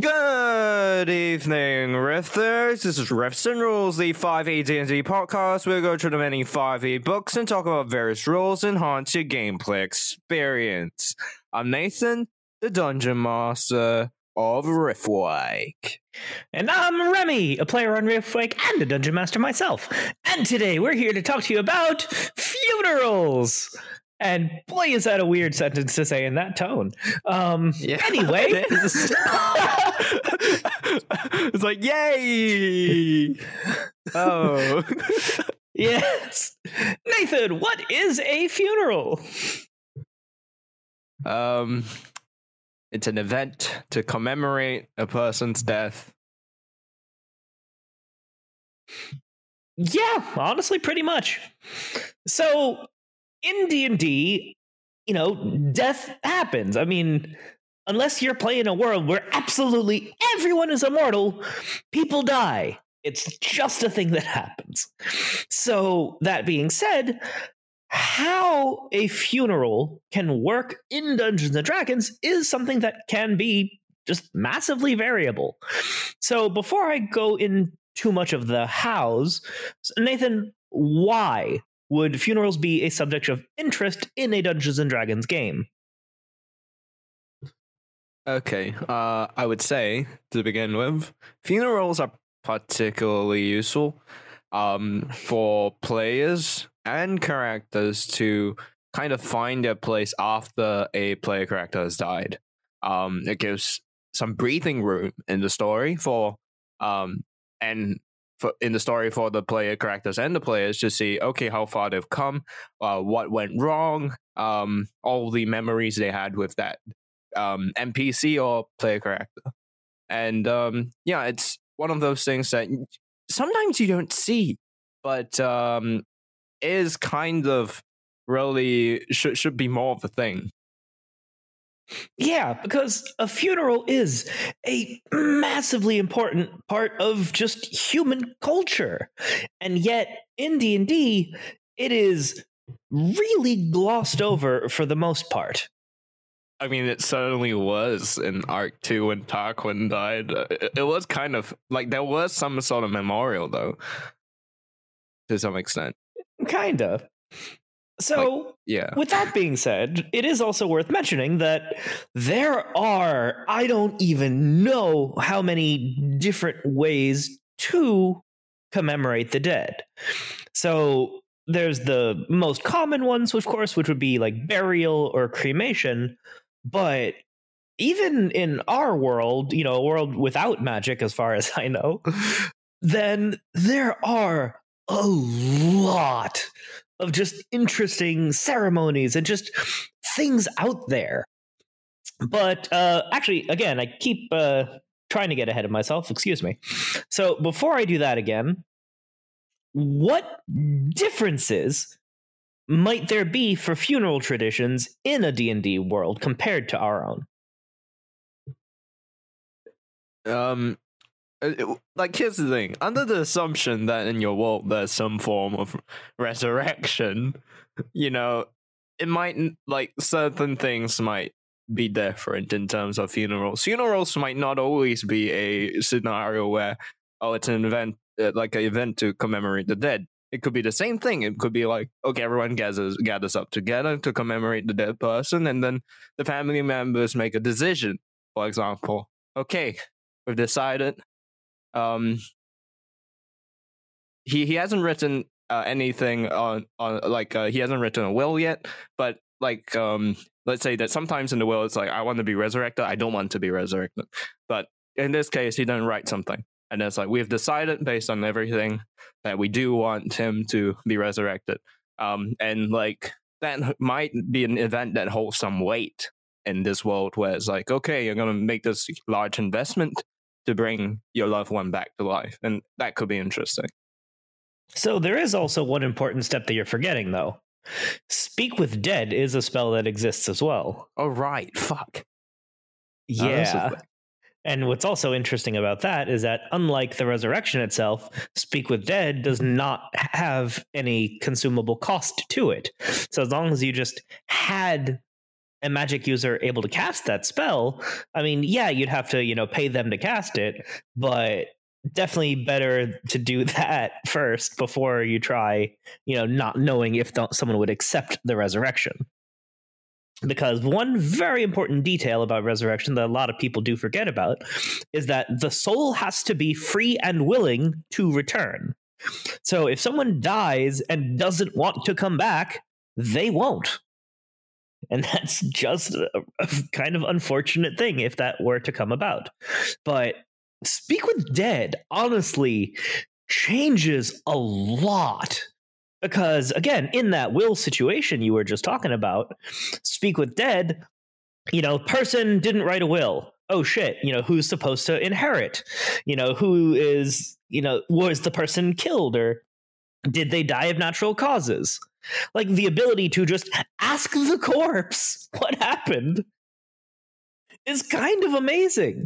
Good evening, Rifters. This is Rifts and Rules, the 5e D&D podcast. We'll go through the many 5e books and talk about various rules and enhance your gameplay experience. I'm Nathan, the Dungeon Master of Riftwake. And I'm Remy, a player on Riftwake and a Dungeon Master myself. And today we're here to talk to you about funerals. And boy, is that a weird sentence to say in that tone. Um, Yeah, anyway, it it's like, yay! Oh. yes. Nathan, what is a funeral? Um, it's an event to commemorate a person's death. Yeah, honestly, pretty much. So in D and D, you know, death happens. I mean, unless you're playing a world where absolutely everyone is immortal, people die. It's just a thing that happens. So that being said, how a funeral can work in Dungeons and Dragons is something that can be just massively variable. So before I go in too much of the hows, Nathan, why would funerals be a subject of interest in a Dungeons and Dragons game? Okay, uh, I would say to begin with, funerals are particularly useful um, for players and characters to kind of find their place after a player character has died. Um, it gives some breathing room in the story for um, and for in the story for the player characters and the players to see okay how far they've come, uh, what went wrong, um, all the memories they had with that um, NPC or player character. And um, yeah, it's one of those things that sometimes you don't see, but um, is kind of really should should be more of a thing. Yeah, because a funeral is a massively important part of just human culture. And yet in D&D it is really glossed over for the most part. I mean, it certainly was in Arc 2 when Tarquin died. Uh, It, was kind of like there was some sort of memorial, though, to some extent. Kinda. So Yeah. With that being said, it is also worth mentioning that there are, I don't even know how many different ways to commemorate the dead. So there's the most common ones, of course, which would be like burial or cremation. But even in our world, you know, a world without magic, as far as I know, then there are a lot of just interesting ceremonies and just things out there. But uh, actually, again, I keep uh, trying to get ahead of myself. Excuse me. So before I do that again, what differences might there be for funeral traditions in a D&D world compared to our own? Um, like here's the thing. Under the assumption that in your world there's some form of resurrection you know it might like certain things might be different in terms of funerals. Funerals might not always be a scenario where oh it's an event uh, like an event to commemorate the dead. It could be the same thing. It could be like okay everyone gathers gathers up together to commemorate the dead person and then the family members make a decision. For example okay we've decided um he he hasn't written uh, anything on on like uh, he hasn't written a will yet but like um let's say that sometimes in the will it's like i want to be resurrected i don't want to be resurrected. But in this case he doesn't write something. And it's like we've decided based on everything that we do want him to be resurrected. Um and like that might be an event that holds some weight in this world where it's like okay you're to make this large investment to bring your loved one back to life and that could be interesting So there is also one important step that you're forgetting, though. Speak with Dead is a spell that exists as well. oh right fuck Oh, that's a Yeah. thing. And what's also interesting about that is that, unlike the resurrection itself, Speak with Dead does not have any consumable cost to it. So, as long as you just had a magic user able to cast that spell, I mean, yeah, you'd have to, you know, pay them to cast it, but definitely better to do that first before you try, you know, not knowing if th- someone would accept the resurrection because one very important detail about resurrection that a lot of people do forget about is that the soul has to be free and willing to return. So if someone dies and doesn't want to come back, they won't. And that's just a, a kind of unfortunate thing if that were to come about. But Speak with Dead honestly changes a lot. Because again in that will situation you were just talking about speak with dead you know person didn't write a will. Oh shit you know who's supposed to inherit? You know who is you know was the person killed? Or did they die of natural causes like the ability to just ask the corpse what happened is kind of amazing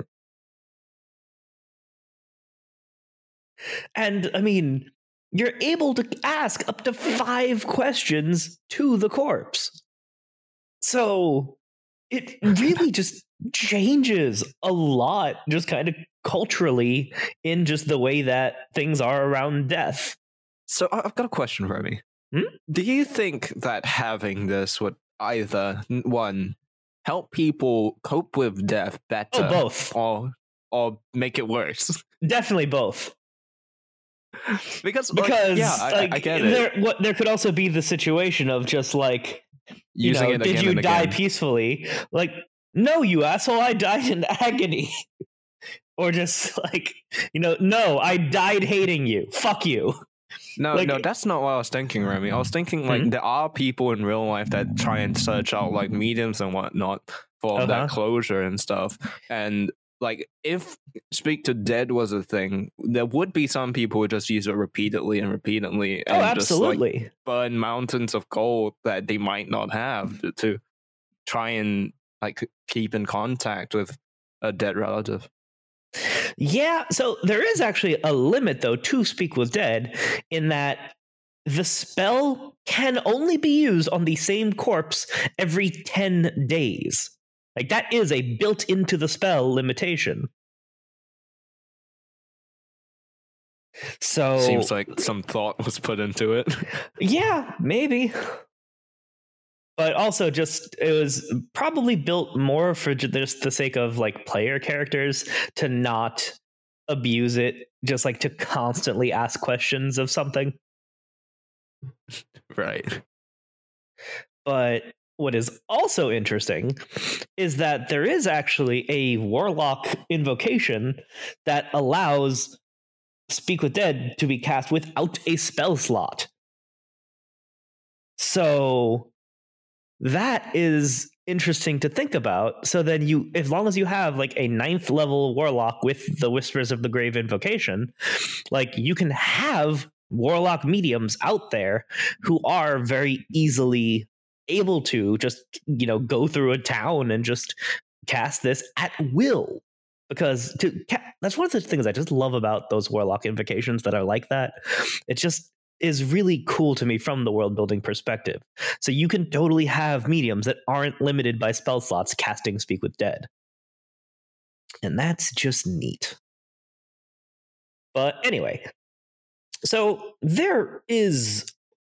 and i mean you're able to ask up to five questions to the corpse. So it really just changes a lot, just kind of culturally, in just the way that things are around death. So I've got a question, Remy. Hmm? Do you think that having this would either one help people cope with death better, Oh, both. or or make it worse? Definitely both. because like, Because yeah, I, like I get it. there, what there could also be the situation of just like you Using know, did you die again. peacefully? Like, no, you asshole, I died in agony. or just like, you know, no, I died hating you. Fuck you. No, Like- no, that's not what I was thinking, Remy. I was thinking like Hmm? there are people in real life that try and search out like mediums and whatnot for Uh-huh. that closure and stuff. And like if speak to dead was a thing, there would be some people who just use it repeatedly and repeatedly Oh, and just like absolutely. burn mountains of gold that they might not have to, to try and like keep in contact with a dead relative. Yeah, so there is actually a limit though to speak with dead in that the spell can only be used on the same corpse every 10 days. Like that is a built into the spell limitation. So Seems like some thought was put into it. Yeah, maybe. But also, just it was probably built more for just the sake of like player characters to not abuse it, just like to constantly ask questions of something. right. But what is also interesting is that there is actually a warlock invocation that allows Speak with Dead to be cast without a spell slot. So that is interesting to think about. So then you as long as you have like a ninth level warlock with the Whispers of the Grave invocation, like you can have warlock mediums out there who are very easily able to just you know go through a town and just cast this at will because to, that's one of the things I just love about those warlock invocations that are like that. It just is really cool to me from the world building perspective. So you can totally have mediums that aren't limited by spell slots casting Speak with Dead. And that's just neat. But anyway, so there is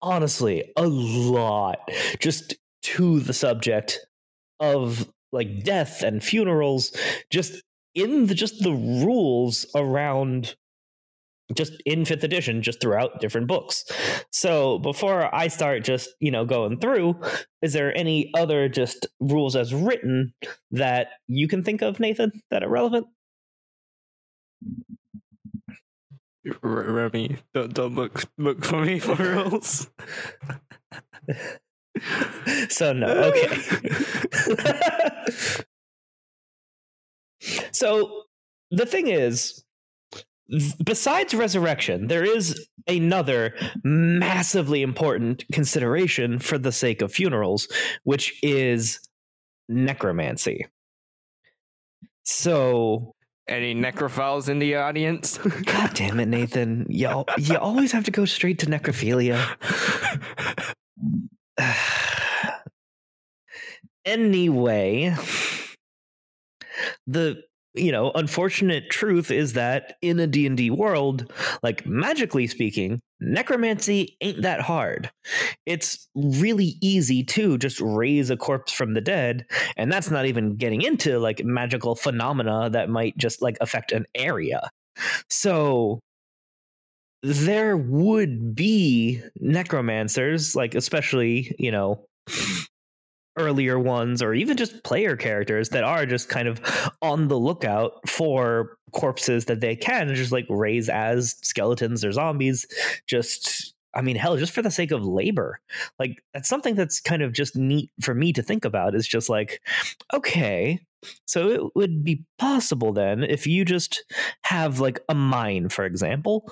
honestly a lot just to the subject of like death and funerals just in the just the rules around just in fifth edition just throughout different books so before i start just you know going through is there any other just rules as written that you can think of nathan that are relevant Remy, don't, don't look look for me for rules. so no, okay. so the thing is, besides resurrection, there is another massively important consideration for the sake of funerals, which is necromancy. So any necrophiles in the audience? God damn it, Nathan. You, you always have to go straight to necrophilia. anyway, the you know unfortunate truth is that in a d&d world like magically speaking necromancy ain't that hard. It's really easy to just raise a corpse from the dead and that's not even getting into like magical phenomena that might just like affect an area. So there would be necromancers like especially you know earlier ones or even just player characters that are just kind of on the lookout for corpses that they can just like raise as skeletons or zombies just I mean, hell, just for the sake of labor. Like, that's something that's kind of just neat for me to think about is just like, okay, so it would be possible then if you just have like a mine, for example.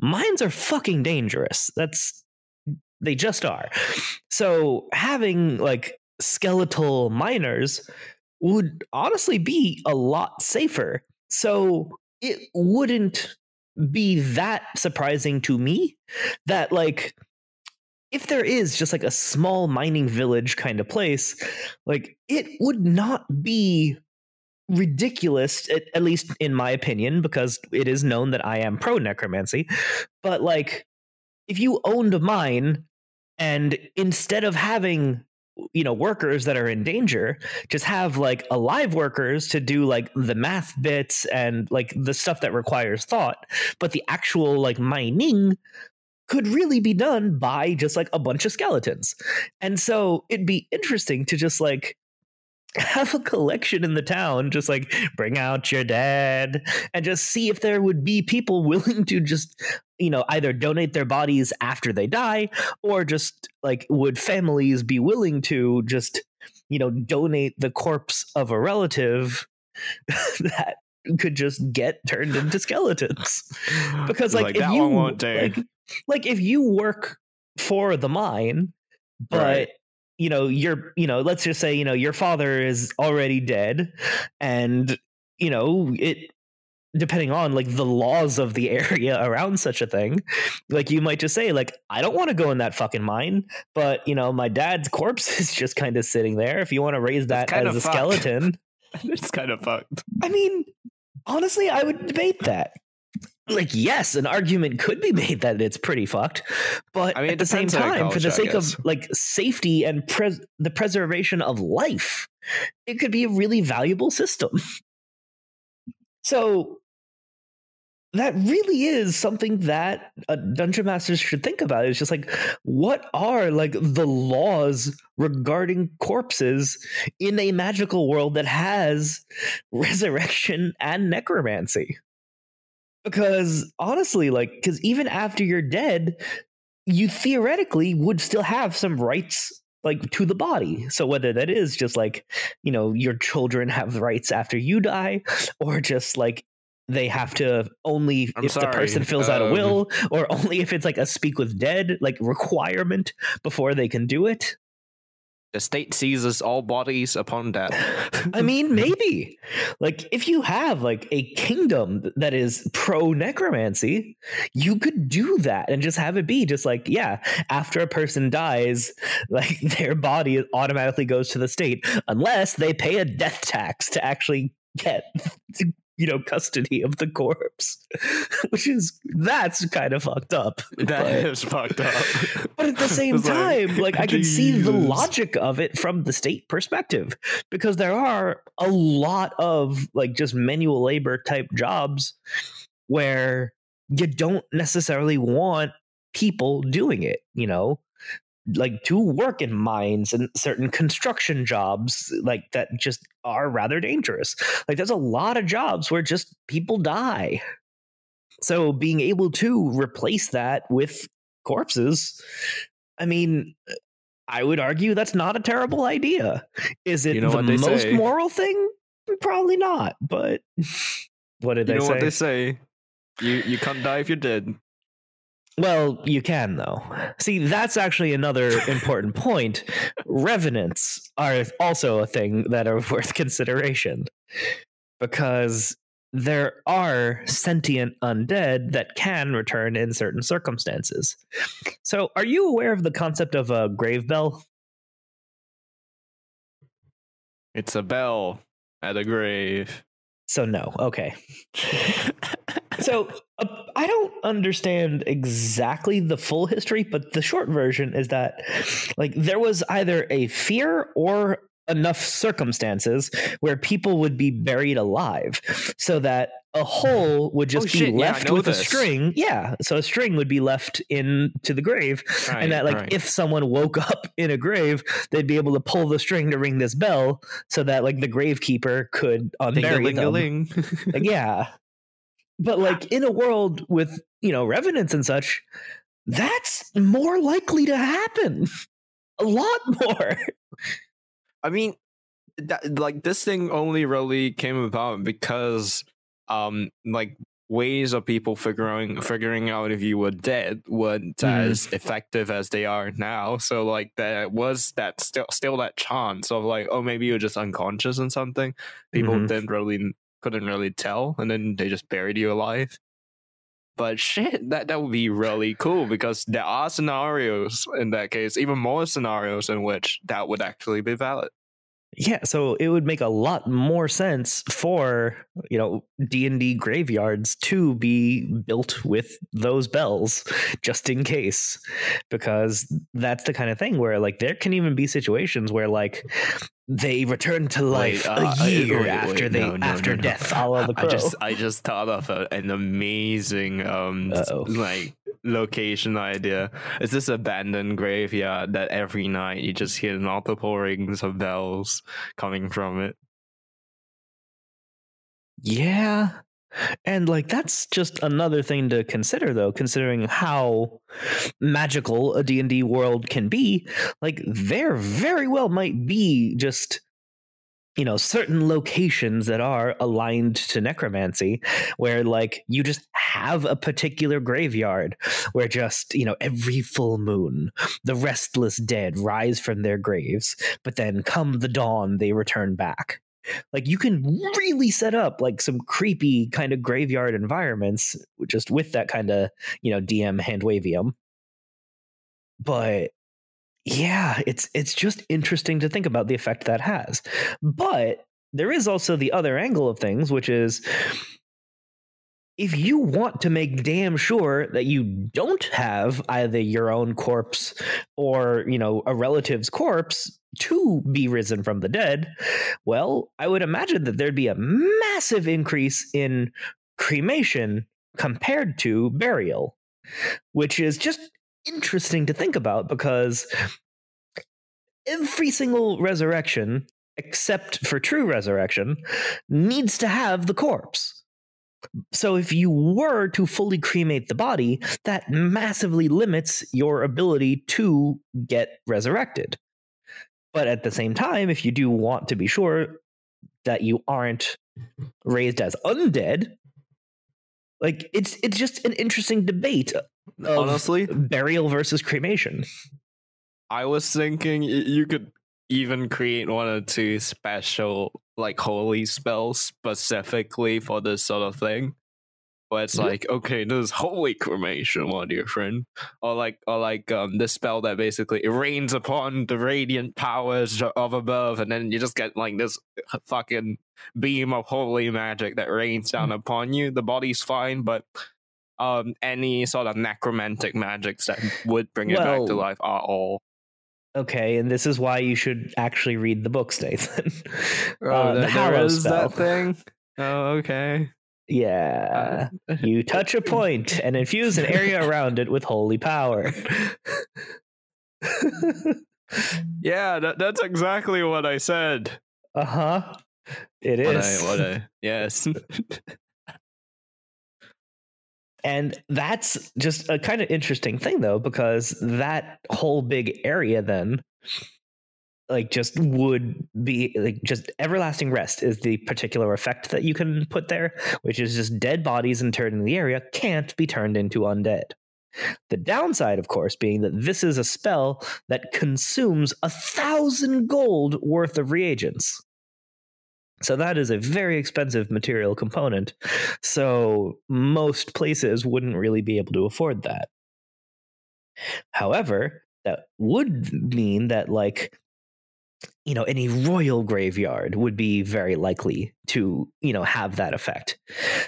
Mines are fucking dangerous. That's they just are. So having like skeletal miners would honestly be a lot safer. So it wouldn't be that surprising to me that like if there is just like a small mining village kind of place, like it would not be ridiculous, at, at, least in my opinion, because it is known that I am pro necromancy. But like, if you owned a mine and instead of having you know workers that are in danger just have like alive workers to do like the math bits and like the stuff that requires thought but the actual like mining could really be done by just like a bunch of skeletons. And so it'd be interesting to just like have a collection in the town just like bring out your dad and just see if there would be people willing to just you know either donate their bodies after they die or just like would families be willing to just you know donate the corpse of a relative that could just get turned into skeletons? Because like, like if you like, like if you work for the mine but right. you know your you know let's just say you know your father is already dead and you know it depending on like the laws of the area around such a thing. Like you might just say like i don't want to go in that fucking mine but you know my dad's corpse is just kind of sitting there. If you want to raise that as a fucked. skeleton it's kind of fucked. I mean honestly i would debate that. Like yes an argument could be made that it's pretty fucked but I mean, at the same time for the sake of like safety and pres- the preservation of life it could be a really valuable system. So that really is something that a dungeon masters should think about it's just like what are like the laws regarding corpses in a magical world that has resurrection and necromancy because honestly, like, because even after you're dead, you theoretically would still have some rights like to the body. So whether that is just like, you know, your children have rights after you die, or just like they have to only I'm if sorry. the person fills um, out a um, will, or only if it's like a speak with dead like requirement before they can do it. the state seizes all bodies upon death. I mean, maybe. Like, if you have like a kingdom that is pro necromancy, you could do that and just have it be just like, yeah, after a person dies, like their body automatically goes to the state unless they pay a death tax to actually get you know custody of the corpse which is that's kind of fucked up. That but, is fucked up. but at the same It's like, time like, i can see the logic of it from the state perspective because there are a lot of like just manual labor type jobs where you don't necessarily want people doing it you know like to work in mines and certain construction jobs like that just are rather dangerous like there's a lot of jobs where just people die so being able to replace that with corpses i mean i would argue that's not a terrible idea is it You know the most say. moral thing probably not but what did You they know say what they say? You you can't die if you're dead. Well, you can though. See, that's actually another important point. Revenants are also a thing that are worth consideration because there are sentient undead that can return in certain circumstances. So, are you aware of the concept of a grave bell? It's a bell at a grave. So, no. Okay. so uh, I don't understand exactly the full history, but the short version is that like there was either a fear or enough circumstances where people would be buried alive so that a hole would just Oh, be shit, left know with a string. Yeah so a string would be left into the grave Right, and that like right. if someone woke up in a grave they'd be able to pull the string to ring this bell so that like the gravekeeper could unbury them. Like, yeah. But like in a world with, you know, revenants and such, that's more likely to happen. A lot more. I mean, that, like this thing only really came about because, um, like ways of people figuring figuring out if you were dead weren't Mhm. as effective as they are now. So like there was that still still that chance of like, oh, maybe you're just unconscious and something. People Mhm. didn't really couldn't really tell, and then they just buried you alive. But shit, that that would be really cool because there are scenarios in that case, even more scenarios in which that would actually be valid. Yeah, so it would make a lot more sense for, you know, D&D graveyards to be built with those bells just in case because that's the kind of thing where like there can even be situations where like they return to life Wait, uh, a I- year wait, after wait, they no, no, after no, death a la the I just I just thought of an amazing um Uh-oh. like location idea. It's this abandoned graveyard that every night you just hear multiple rings of bells coming from it. Yeah. And like that's just another thing to consider though, considering how magical a D&D world can be. Like there very well might be just you know certain locations that are aligned to necromancy where like you just have a particular graveyard where just you know every full moon the restless dead rise from their graves but then come the dawn they return back. Like you can really set up like some creepy kind of graveyard environments just with that kind of you know dm hand wavium but yeah it's it's just interesting to think about the effect that has. But there is also the other angle of things which is if you want to make damn sure that you don't have either your own corpse or you know a relative's corpse to be risen from the dead well i would imagine that there'd be a massive increase in cremation compared to burial which is just interesting to think about because every single resurrection except for true resurrection needs to have the corpse so if you were to fully cremate the body, that massively limits your ability to get resurrected. But at the same time, if you do want to be sure that you aren't raised as undead, like it's it's just an interesting debate Honestly, burial versus cremation. I was thinking you could even create one or two special like holy spells specifically for this sort of thing. Where it's Mhm. like, okay, this is holy cremation, my dear friend. Or like or like um this spell that basically it rains upon the radiant powers of above, and then you just get like this fucking beam of holy magic that rains down upon you. The body's fine, but um any sort of necromantic magics that would bring it back to life are all Okay, and this is why you should actually read the books, Nathan. Oh, Uh, there- the there is spell. that thing. Oh, okay. Yeah. Uh, You touch a point and infuse an area around it with holy power. yeah, that, that's exactly what I said. uh huh. It is. What. I, what I, yes. And that's just a kind of interesting thing, though, because that whole big area then, like, just would be like just everlasting rest is the particular effect that you can put there, which is just dead bodies interred in the area can't be turned into undead. The downside, of course, being that this is a spell that consumes a thousand gold worth of reagents. So that is a very expensive material component. So most places wouldn't really be able to afford that. However, that would mean that like you know any royal graveyard would be very likely to you know have that effect.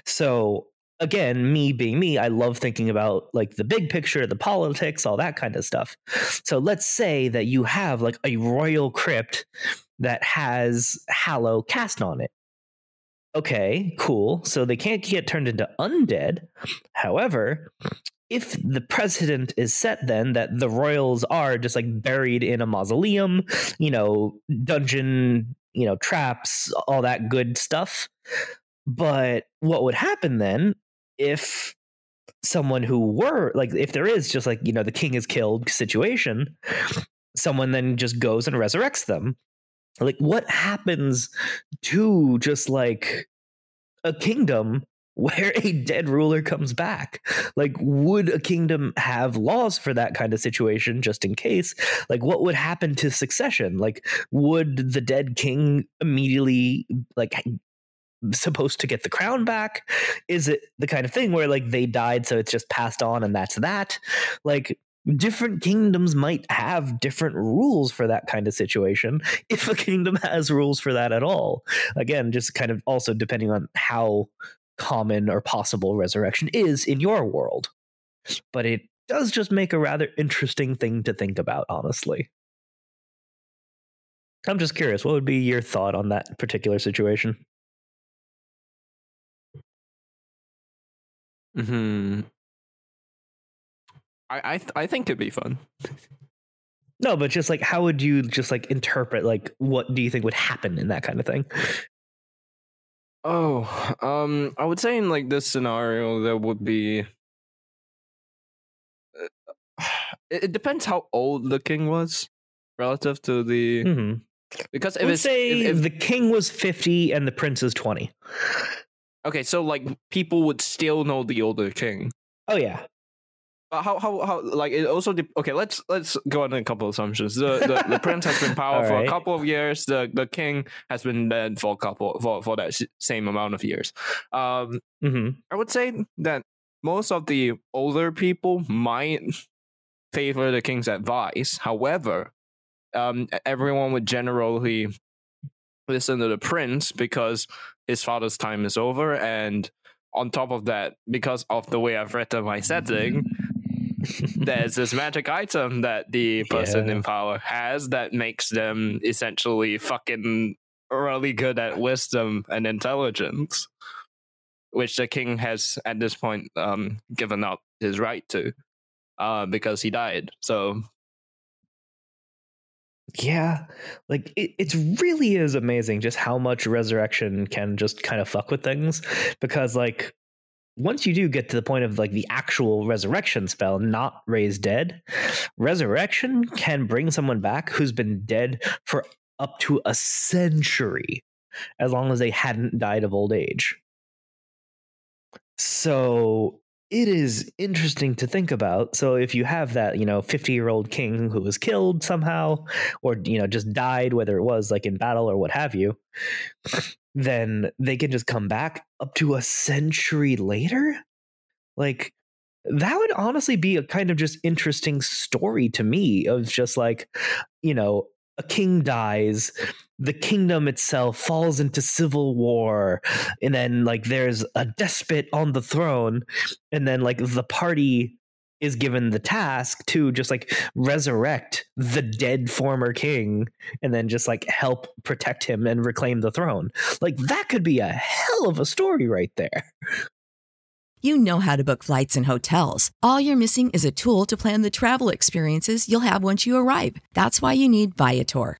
So again, me being me, I love thinking about like the big picture, the politics, all that kind of stuff. So let's say that you have like a royal crypt that has Hallow cast on it. Okay, cool. So they can't get turned into undead. However, if the precedent is set then that the royals are just like buried in a mausoleum, you know, dungeon, you know, traps, all that good stuff. But what would happen then if someone who were like if there is just like, you know, the king is killed situation, someone then just goes and resurrects them like what happens to just like a kingdom where a dead ruler comes back. Like would a kingdom have laws for that kind of situation just in case? Like what would happen to succession? Like would the dead king immediately like supposed to get the crown back? Is it the kind of thing where like they died so it's just passed on and that's that? Like different kingdoms might have different rules for that kind of situation if a kingdom has rules for that at all. Again just kind of also depending on how common or possible resurrection is in your world. But it does just make a rather interesting thing to think about honestly. I'm just curious what would be your thought on that particular situation? Hmm. I I, th- I think it'd be fun. no but just like how would you just like interpret like what do you think would happen in that kind of thing Oh, um, I would say in like this scenario, there would be. It, it depends how old the king was relative to the hmm because if let's it's say if, if- the king was 50 and the prince is 20 okay, so like people would still know the older king. oh yeah But how how how like it also de- okay let's let's go on a couple of assumptions. The the, the prince has been power for a couple of years. The the king has been dead for a couple for for that s- same amount of years. Um hmm i would say that most of the older people might favor the king's advice. However um everyone would generally listen to the prince because his father's time is over. And on top of that because of the way i've written my setting there's this magic item that the person Yeah. in power has that makes them essentially fucking really good at wisdom and intelligence, which the king has at this point um, given up his right to uh, because he died. So yeah like it, it really is amazing just how much resurrection can just kind of fuck with things because like once you do get to the point of like the actual resurrection spell not raise dead resurrection can bring someone back who's been dead for up to a century as long as they hadn't died of old age so it is interesting to think about. So if you have that, you know, 50 year old king who was killed somehow, or, you know, just died, whether it was like in battle or what have you, then they can just come back up to a century later. Like, that would honestly be a kind of just interesting story to me of just like, you know, a king dies the kingdom itself falls into civil war and then like there's a despot on the throne and then like the party is given the task to just like resurrect the dead former king and then just like help protect him and reclaim the throne like that could be a hell of a story right there You know how to book flights and hotels. All you're missing is a tool to plan the travel experiences you'll have once you arrive. That's why you need Viator.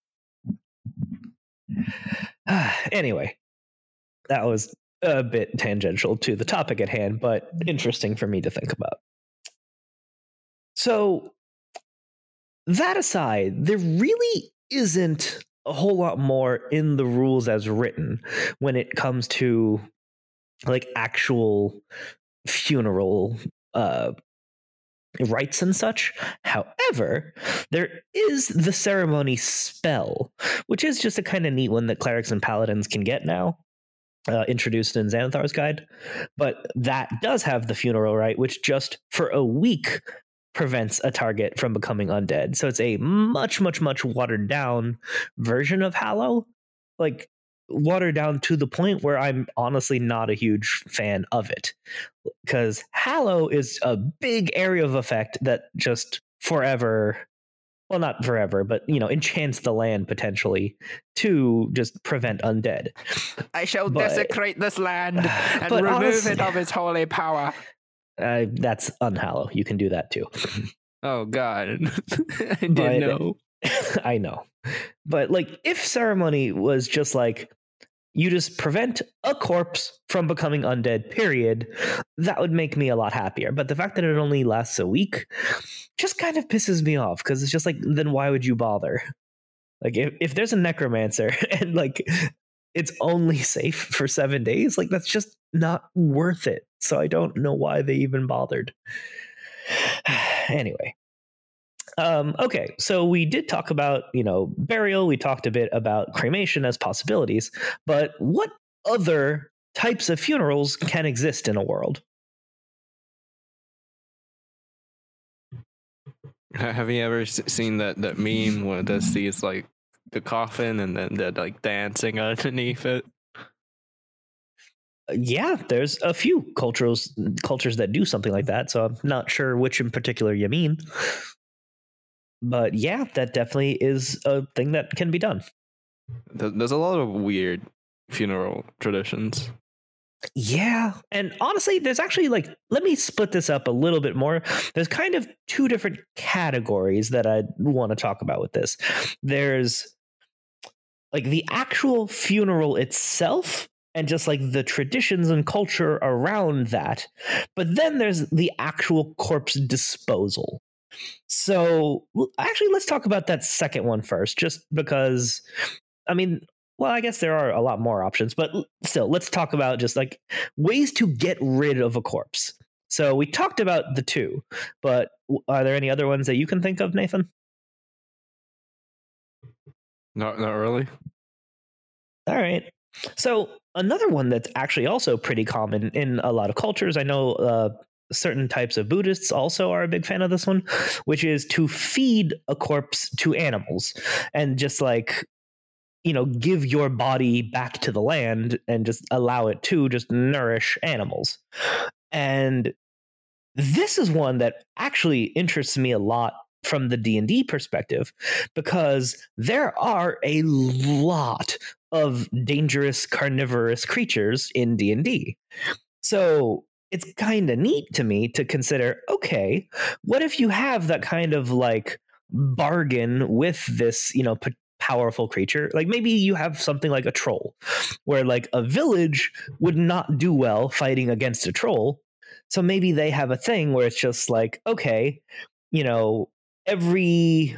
anyway, that was a bit tangential to the topic at hand, but interesting for me to think about. So, that aside, there really isn't a whole lot more in the rules as written when it comes to like actual funeral uh rites and such. However, there is the ceremony spell, which is just a kind of neat one that clerics and paladins can get now. Uh, introduced in Xanathar's guide, but that does have the funeral rite, which just for a week prevents a target from becoming undead. So it's a much, much, much watered down version of Hallow. Like watered down to the point where I'm honestly not a huge fan of it. Because Hallow is a big area of effect that just forever well not forever but you know enchants the land potentially to just prevent undead I shall But- desecrate this land and remove honestly- it of its holy power. uh, that's unhallow you can do that too Oh God, I didn't know. i know but like if ceremony was just like you just prevent a corpse from becoming undead period that would make me a lot happier. But the fact that it only lasts a week just kind of pisses me off because it's just like then why would you bother? Like if, if there's a necromancer and like it's only safe for seven days like that's just not worth it. So i don't know why they even bothered. Anyway um, okay, so we did talk about, you know, burial. We talked a bit about cremation as possibilities, but what other types of funerals can exist in a world? Have you ever seen that that meme where there's these like the coffin and then they're like dancing underneath it? Uh, Yeah, there's a few cultures cultures that do something like that, so I'm not sure which in particular you mean. But yeah, that definitely is a thing that can be done. There's a lot of weird funeral traditions. Yeah. And honestly, there's actually like, let me split this up a little bit more. There's kind of two different categories that I want to talk about with this. There's like the actual funeral itself and just like the traditions and culture around that. But then there's the actual corpse disposal. So actually, let's talk about that second one first, just because, I mean, well, I guess there are a lot more options, but still, let's talk about just like ways to get rid of a corpse. So we talked about the two, but are there any other ones that you can think of, Nathan? Not not really. All right. So another one that's actually also pretty common in a lot of cultures. I know uh, certain types of Buddhists also are a big fan of this one, which is to feed a corpse to animals and just like you know give your body back to the land and just allow it to just nourish animals and this is one that actually interests me a lot from the D&D perspective because there are a lot of dangerous carnivorous creatures in D&D. So it's kind of neat to me to consider okay, what if you have that kind of like bargain with this, you know, p- powerful creature? Like maybe you have something like a troll where like a village would not do well fighting against a troll. So maybe they have a thing where it's just like, okay, you know, every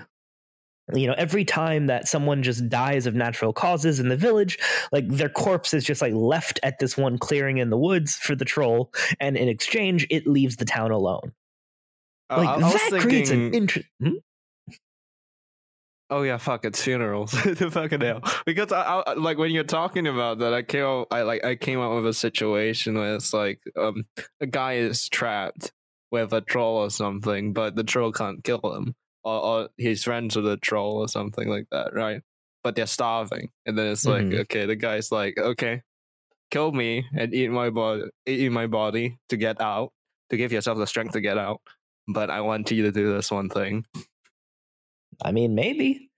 you know every time that someone just dies of natural causes in the village like their corpse is just like left at this one clearing in the woods for the troll and in exchange it leaves the town alone Uh, like I, I was that creates an thinking- interest Oh yeah, fuck! It's funerals. the fucking hell. Because I, I like when you're talking about that, I came up, I like I came up with a situation where it's like um a guy is trapped with a troll or something, but the troll can't kill him, or, or he's friends with the troll or something like that, right? But they're starving, and then it's like Mhm. okay, the guy's like okay, kill me and eat my body, eat my body to get out, to give yourself the strength to get out. But I want you to do this one thing. I mean, maybe.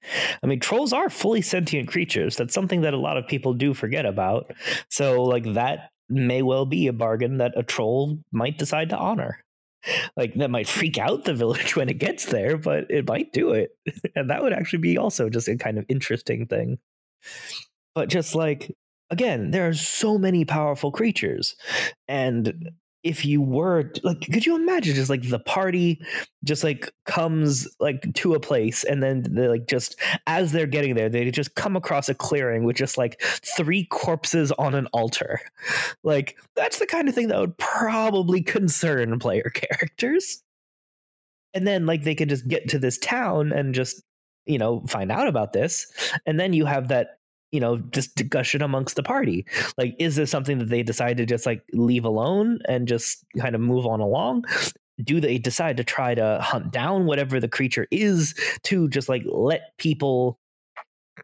I mean, trolls are fully sentient creatures. That's something that a lot of people do forget about. So, like, that may well be a bargain that a troll might decide to honor. Like, that might freak out the village when it gets there, but it might do it. And that would actually be also just a kind of interesting thing. But just like, again, there are so many powerful creatures. And if you were like could you imagine just like the party just like comes like to a place and then they like just as they're getting there they just come across a clearing with just like three corpses on an altar. Like that's the kind of thing that would probably concern player characters. And then like they could just get to this town and just you know find out about this. And then you have that you know just discussion amongst the party. Like is this something that they decide to just like leave alone and just kind of move on along? Do they decide to try to hunt down whatever the creature is to just like let people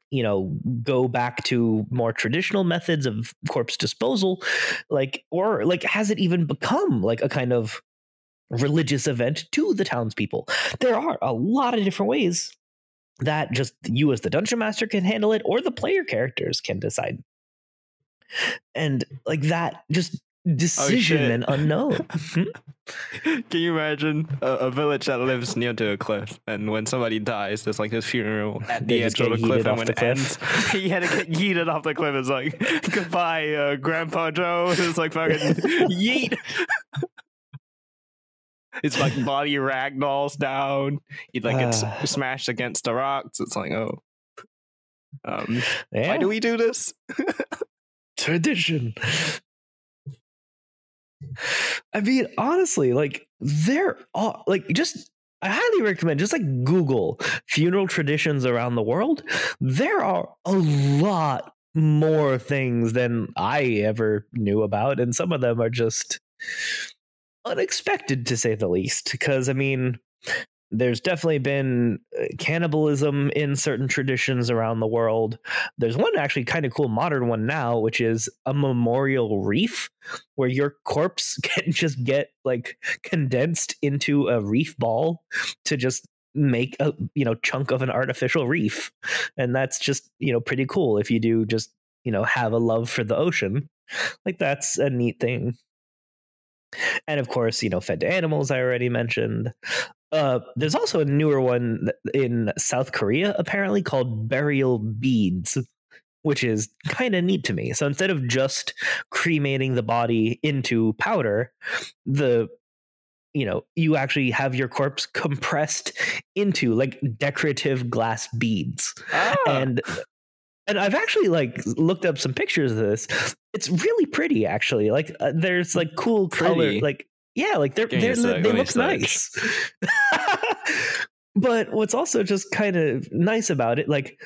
you know go back to more traditional methods of corpse disposal? Like or like has it even become like a kind of religious event to the townspeople? There are a lot of different ways that just you as the dungeon master can handle it or the player characters can decide and like that just decision shit. and unknown Hmm? Can you imagine a, a village that lives near to a cliff, and when somebody dies, there's like this funeral at the edge of the cliff, and when it cliff. ends, he had to get yeeted off the cliff. It's like goodbye, uh, Grandpa Joe. It's like fucking yeet. It's like body ragdolls down. He like gets Ah. smashed against the rocks. It's like oh, um, yeah. why do we do this? tradition. I mean, honestly, like there are like just I highly recommend just like Google funeral traditions around the world. There are a lot more things than I ever knew about, and some of them are just unexpected to say the least. Because I mean, there's definitely been uh, cannibalism in certain traditions around the world. There's one actually kind of cool modern one now, which is a memorial reef where your corpse can just get like condensed into a reef ball to just make a you know chunk of an artificial reef and that's just you know pretty cool if you do just you know have a love for the ocean like that's a neat thing and of course you know fed to animals i already mentioned. Uh, there's also a newer one in South Korea, apparently called burial beads, which is kind of neat to me. So instead of just cremating the body into powder, the you know you actually have your corpse compressed into like decorative glass beads. Ah, and and I've actually like looked up some pictures of this. It's really pretty, actually. Like uh, there's like cool color, like yeah, like they're, Give me a they're sec, they look nice. but what's also just kind of nice about it, like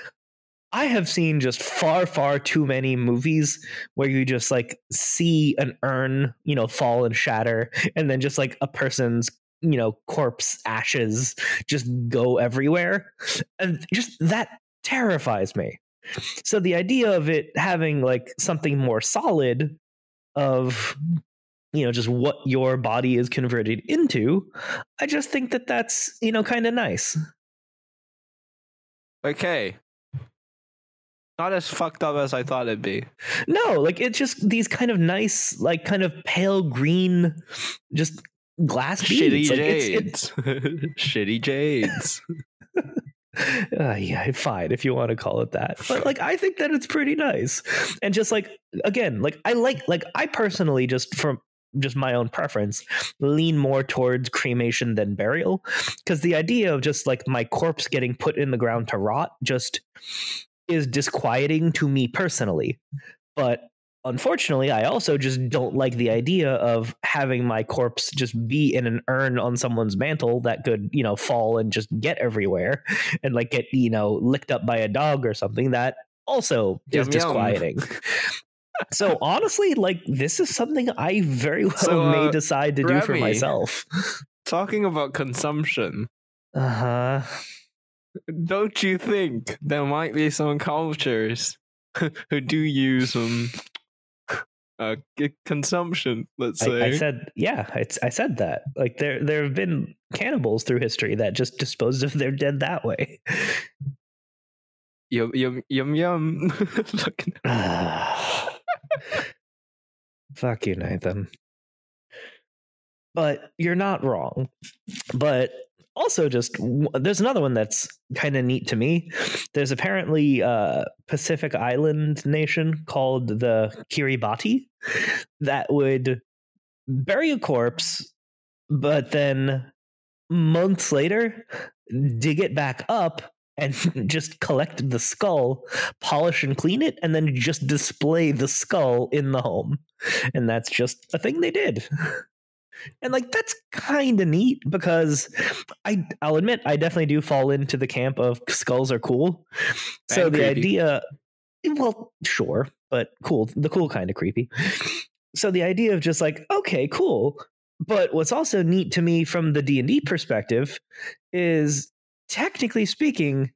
I have seen just far, far too many movies where you just like see an urn, you know, fall and shatter, and then just like a person's, you know, corpse ashes just go everywhere. And just that terrifies me. So the idea of it having like something more solid of you know just what your body is converted into i just think that that's you know kind of nice Okay. Not as fucked up as I thought it'd be. no like it's just these kind of nice like kind of pale green just glass Shitty beads like, it's, jades. Shitty jades. uh, yeah, fine if you want to call it that. But like, I think that it's pretty nice, and just like again, like I like like I personally just from just my own preference lean more towards cremation than burial because the idea of just like my corpse getting put in the ground to rot just is disquieting to me personally but unfortunately i also just don't like the idea of having my corpse just be in an urn on someone's mantle that could you know fall and just get everywhere and like get you know licked up by a dog or something. That also is Yum, yum. disquieting. So honestly like this is something i very well So, may uh, decide to do for myself. Talking about consumption, uh-huh. Don't you think there might be some cultures who do use um uh, consumption? Let's say. I said yeah it's, i said that like there there have been cannibals through history that just disposed of their dead that way yum yum yum yum. Fucking- Fuck you, Nathan. But you're not wrong. But also, just there's another one that's kind of neat to me. There's apparently a Pacific Island nation called the Kiribati that would bury a corpse, but then months later dig it back up and just collect the skull, polish and clean it, and then just display the skull in the home. And that's just a thing they did. And like that's kind of neat because I I'll admit I definitely do fall into the camp of skulls are cool. So And the creepy. idea well, sure, but cool, the cool kind of creepy. So the idea of just like okay, cool. But what's also neat to me from the D&D perspective is technically speaking,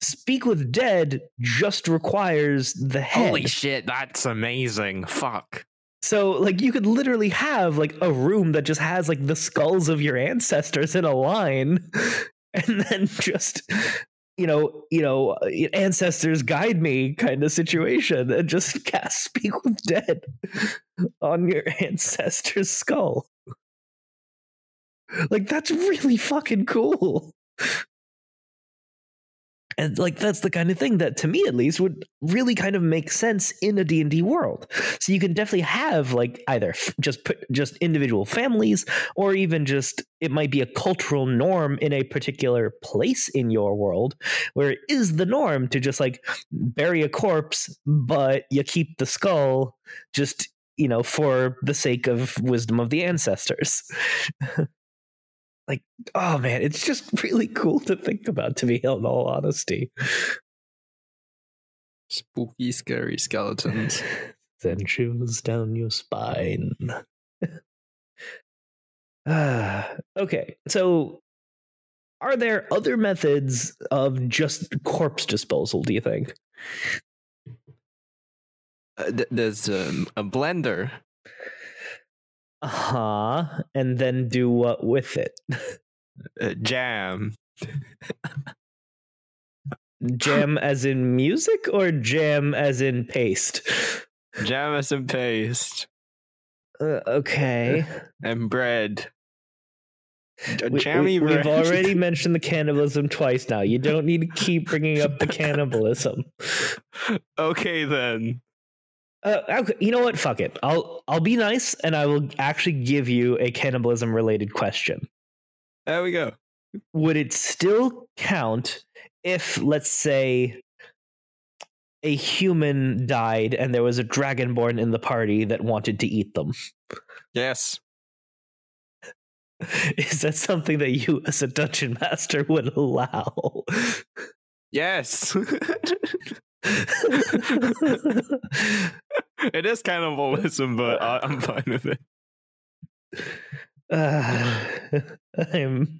Speak with Dead just requires the head. Holy shit, that's amazing. Fuck. So like you could literally have like a room that just has like the skulls of your ancestors in a line and then just you know, you know, uh, ancestors guide me kind of situation and just cast speak with dead on your ancestor's skull. Like that's really fucking cool. And like that's the kind of thing that to me at least would really kind of make sense in a D&D world. So you can definitely have like either just put just individual families or even just it might be a cultural norm in a particular place in your world where it is the norm to just like bury a corpse but you keep the skull just you know for the sake of wisdom of the ancestors. like oh man, it's just really cool to think about to be in all honesty. Spooky, scary skeletons. then shivers down your spine. Ah, okay, so are there other methods of just corpse disposal, do you think? Uh, th- there's um, a blender. Uh huh. And then do what with it? Uh, jam. Jam as in music or jam as in paste? Jam as in paste. Uh, okay. And bread. We, jammy we, bread. have already mentioned the cannibalism twice now. You don't need to keep bringing up the cannibalism. okay then. Uh, okay, you know what? Fuck it. I'll I'll be nice and I will actually give you a cannibalism related question. There we go. Would it still count if, let's say, a human died and there was a dragonborn in the party that wanted to eat them? Yes. Is that something that you, as a dungeon master, would allow? Yes. it is kind of cannibalism, but I, I'm fine with it. Uh, I'm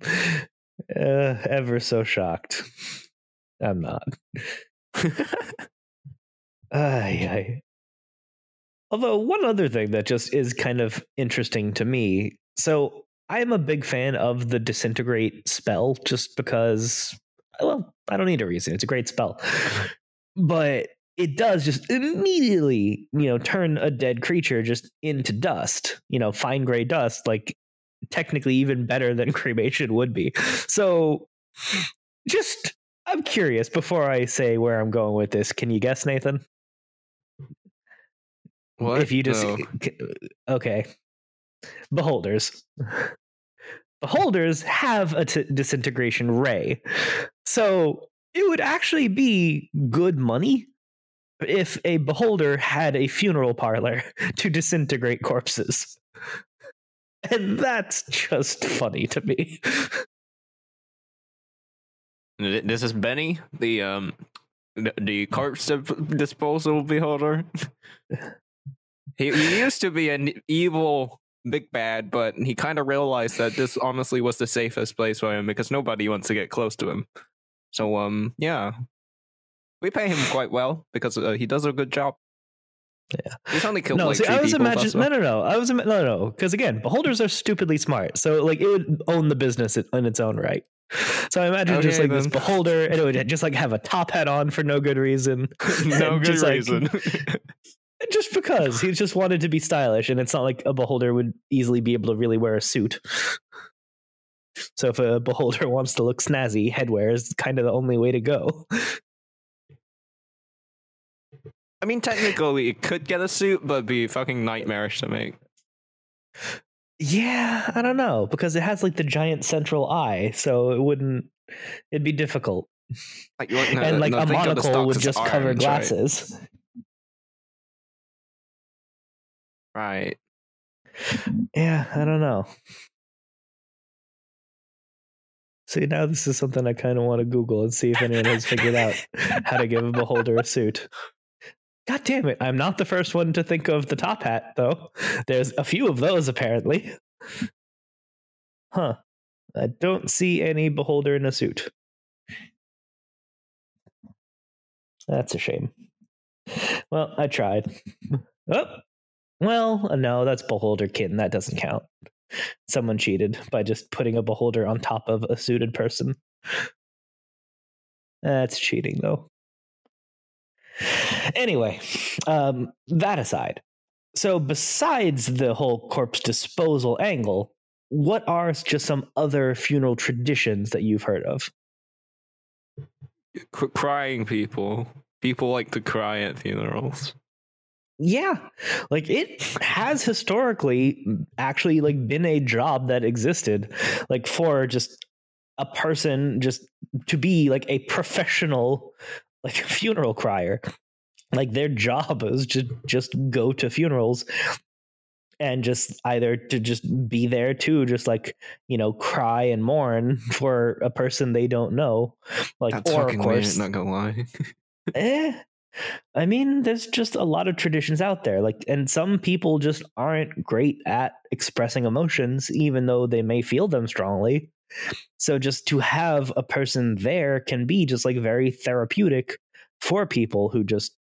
uh, ever so shocked. I'm not. Ay. Although one other thing that just is kind of interesting to me. So I am a big fan of the disintegrate spell, just because. Well, I don't need a reason. It's a great spell, but it does just immediately, you know, turn a dead creature just into dust. You know, fine gray dust, like technically even better than cremation would be. So, just I'm curious before I say where I'm going with this. Can you guess, Nathan? What? If you just No. okay, beholders. Beholders have a t- disintegration ray, so it would actually be good money if a beholder had a funeral parlor to disintegrate corpses. And that's just funny to me. This is Benny, the um, the, corpse disposal beholder. he, he used to be an evil big bad, but he kind of realized that this honestly was the safest place for him because nobody wants to get close to him. So um, yeah, we pay him quite well because uh, he does a good job. Yeah. he's only killed no, like see, I was imagining. No, no, no. I was no, no. Because again, beholders are stupidly smart, so like it would own the business in, its own right. So I imagine just Okay, like this beholder, and it would just like have a top hat on for no good reason. no good just, like, reason. just because he just wanted to be stylish, and it's not like a beholder would easily be able to really wear a suit. So if a beholder wants to look snazzy, headwear is kind of the only way to go. I mean, technically, you could get a suit, but be fucking nightmarish to make. Yeah, I don't know because it has like the giant central eye, so it wouldn't. It'd be difficult, Like, no, and like no, a think of the monocle would just cover irons, right? glasses. Right. Yeah, I don't know. See, now this is something I kind of want to Google and see if anyone has figured out how to give a beholder a suit. God damn it. I'm not the first one to think of the top hat, though. There's a few of those, apparently. Huh. I don't see any beholder in a suit. That's a shame. Well, I tried. Oh, well, uh, no, that's beholderkin. That doesn't count. Someone cheated by just putting a beholder on top of a suited person. That's cheating, though. Anyway, um, that aside, so besides the whole corpse disposal angle, what are just some other funeral traditions that you've heard of? Crying people. People like to cry at funerals. Yeah, like it has historically actually like been a job that existed, like for just a person just to be like a professional like funeral crier. Like their job is to just go to funerals and just either to just be there to just like you know cry and mourn for a person they don't know like That's or of course weird, not gonna lie. eh, I mean, there's just a lot of traditions out there. Like, and some people just aren't great at expressing emotions, even though they may feel them strongly. So, just to have a person there can be just like very therapeutic for people who just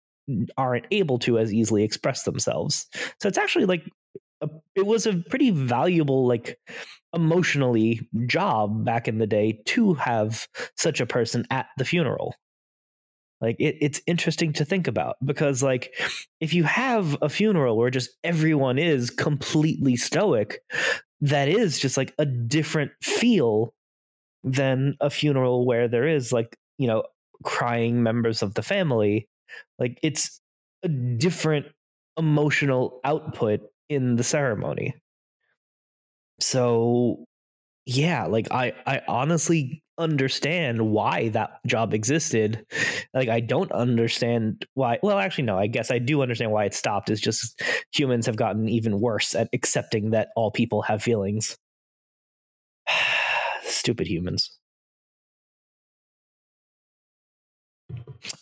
aren't able to as easily express themselves. So, it's actually like a, it was a pretty valuable, like, emotionally job back in the day to have such a person at the funeral like it, it's interesting to think about because like if you have a funeral where just everyone is completely stoic that is just like a different feel than a funeral where there is like you know crying members of the family. Like it's a different emotional output in the ceremony. So yeah like i i honestly understand why that job existed like i don't understand why well actually no i guess i do understand why it stopped is just humans have gotten even worse at accepting that all people have feelings stupid humans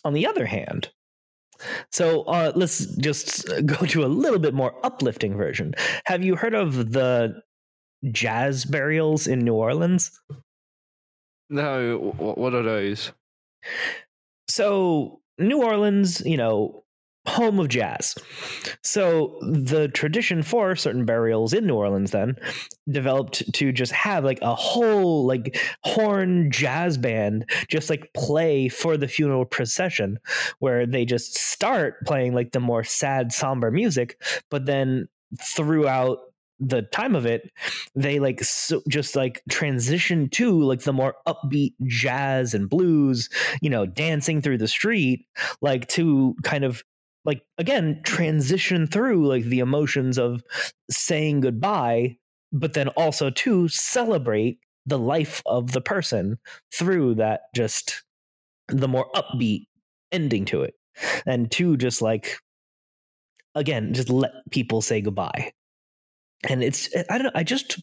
on the other hand So uh, let's just go to a little bit more uplifting version. Have you heard of the jazz burials in New Orleans? No, what are those? So New Orleans, you know, home of jazz. So the tradition for certain burials in New Orleans then developed to just have like a whole like horn jazz band just like play for the funeral procession where they just start playing like the more sad somber music but then throughout the time of it they like so just like transition to like the more upbeat jazz and blues you know dancing through the street like to kind of like again transition through like the emotions of saying goodbye but then also to celebrate the life of the person through that just the more upbeat ending to it. And to just like again just let people say goodbye and it's i don't know i just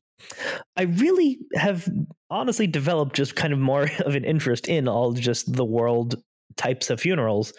i really have honestly developed just kind of more of an interest in all just the world types of funerals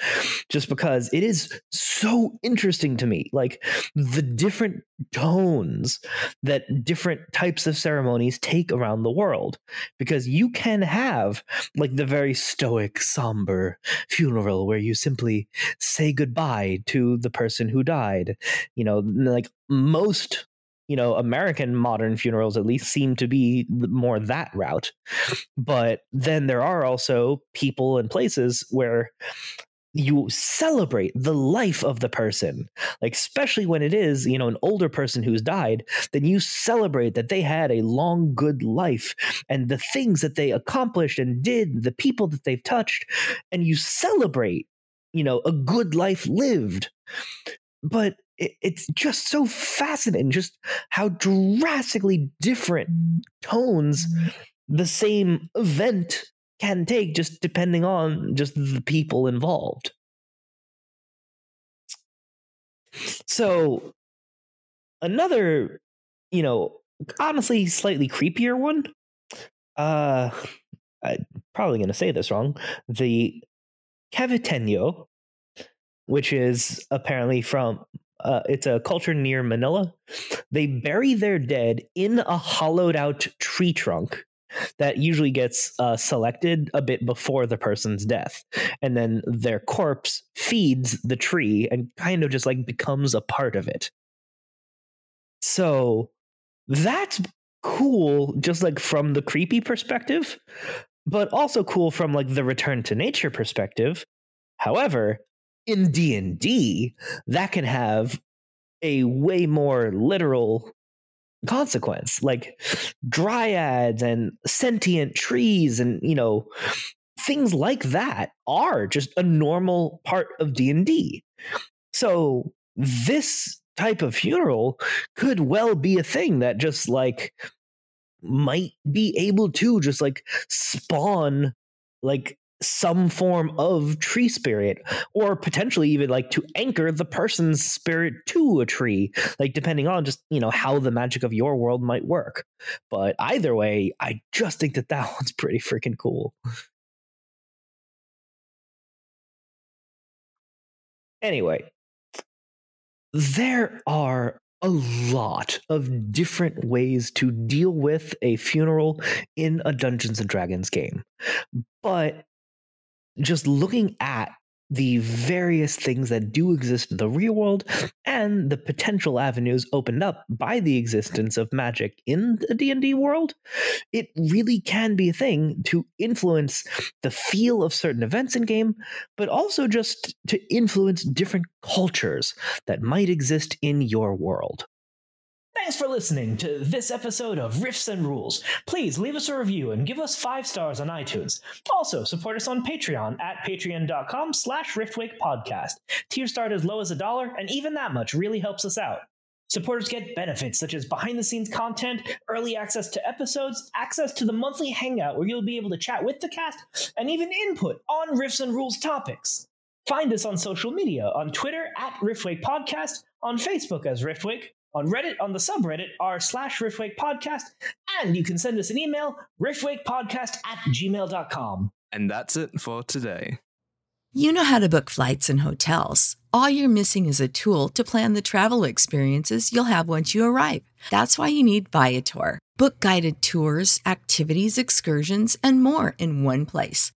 just because it is so interesting to me. Like the different tones that different types of ceremonies take around the world because you can have like the very stoic somber funeral where you simply say goodbye to the person who died you know like most you know american modern funerals at least seem to be more that route. But then there are also people and places where you celebrate the life of the person. Like especially when it is you know an older person who's died then you celebrate that they had a long good life. And the things that they accomplished and did the people that they've touched and you celebrate you know a good life lived. But it, it's just so fascinating just how drastically different tones the same event can take just depending on just the people involved. So another you know honestly slightly creepier one uh i'm probably going to say this wrong the caviteño which is apparently from uh, it's a culture near Manila. They bury their dead in a hollowed out tree trunk that usually gets uh, selected a bit before the person's death. And then their corpse feeds the tree and kind of just like becomes a part of it. So that's cool, just like from the creepy perspective, but also cool from like the return to nature perspective. However, in D&D, that can have a way more literal consequence like dryads and sentient trees and you know things like that are just a normal part of D&D. So this type of funeral could well be a thing that just like might be able to just like spawn like some form of tree spirit or potentially even like to anchor the person's spirit to a tree like depending on just you know how the magic of your world might work but either way i just think that that one's pretty freaking cool anyway there are a lot of different ways to deal with a funeral in a Dungeons and Dragons game. But just looking at the various things that do exist in the real world and the potential avenues opened up by the existence of magic in the D&D world it really can be a thing to influence the feel of certain events in game but also just to influence different cultures that might exist in your world Thanks for listening to this episode of Riffs and Rules. Please leave us a review and give us five stars on iTunes. Also, support us on Patreon at patreon.com slash riftwake Tiers start as low as a dollar, and even that much really helps us out. Supporters get benefits such as behind the scenes content, early access to episodes, access to the monthly hangout where you'll be able to chat with the cast, and even input on Riffs and Rules topics. Find us on social media on Twitter at Riftwake Podcast, on Facebook as Riftwake, on Reddit on the subreddit r slash Riftwake Podcast, and you can send us an email, riftwakepodcast at gmail.com. And that's it for today. You know how to book flights and hotels. All you're missing is a tool to plan the travel experiences you'll have once you arrive. That's why you need Viator. Book guided tours, activities, excursions, and more in one place